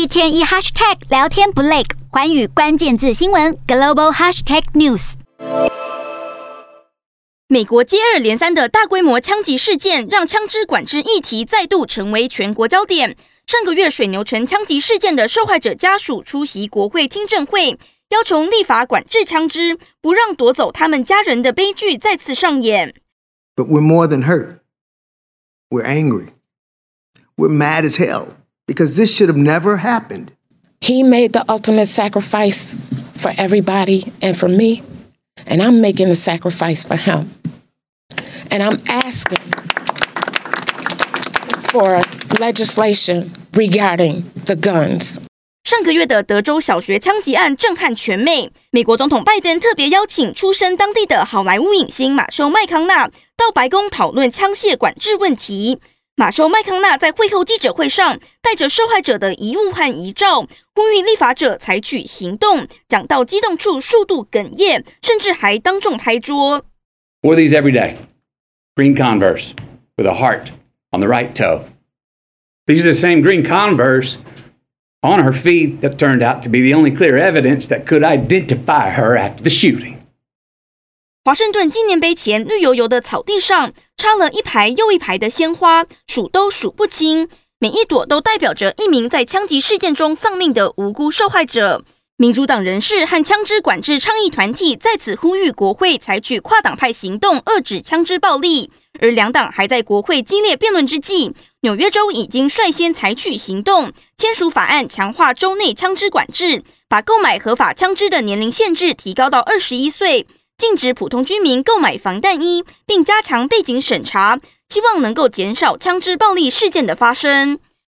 一天一 hashtag 聊天不累，环宇关键字新闻 global hashtag news。美国接二连三的大规模枪击事件，让枪支管制议题再度成为全国焦点。上个月水牛城枪击事件的受害者家属出席国会听证会，要求立法管制枪支，不让夺走他们家人的悲剧再次上演。But we're more than hurt. We're angry. We're mad as hell because this should have never happened. He made the ultimate sacrifice for everybody and for me, and I'm making the sacrifice for him. And I'm asking for legislation regarding the guns. 上个月的德州小学枪击案震撼全美，美国总统拜登特别邀请出身当地的好莱坞影星马修麦康纳到白宫讨论枪械管制问题。 马修麦康纳在会后记者会上带着受害者的遗物和遗照，呼吁立法者采取行动。讲到激动处，数度哽咽，甚至还当众拍桌。Wore these every day. Green Converse with a heart on the right toe. These are the same green Converse on her feet that turned out to be the only clear evidence that could identify her after the shooting. 华盛顿纪念碑前绿油油的草地上插了一排又一排的鲜花，数都数不清，每一朵都代表着一名在枪击事件中丧命的无辜受害者。民主党人士和枪支管制倡议团体在此呼吁国会采取跨党派行动，遏止枪支暴力。而两党还在国会激烈辩论之际，纽约州已经率先采取行动，签署法案强化州内枪支管制，把购买合法枪支的年龄限制提高到二十一岁，禁止普通居民购买防弹衣，并加强背景审查，希望能够减少枪支暴力事件的发生。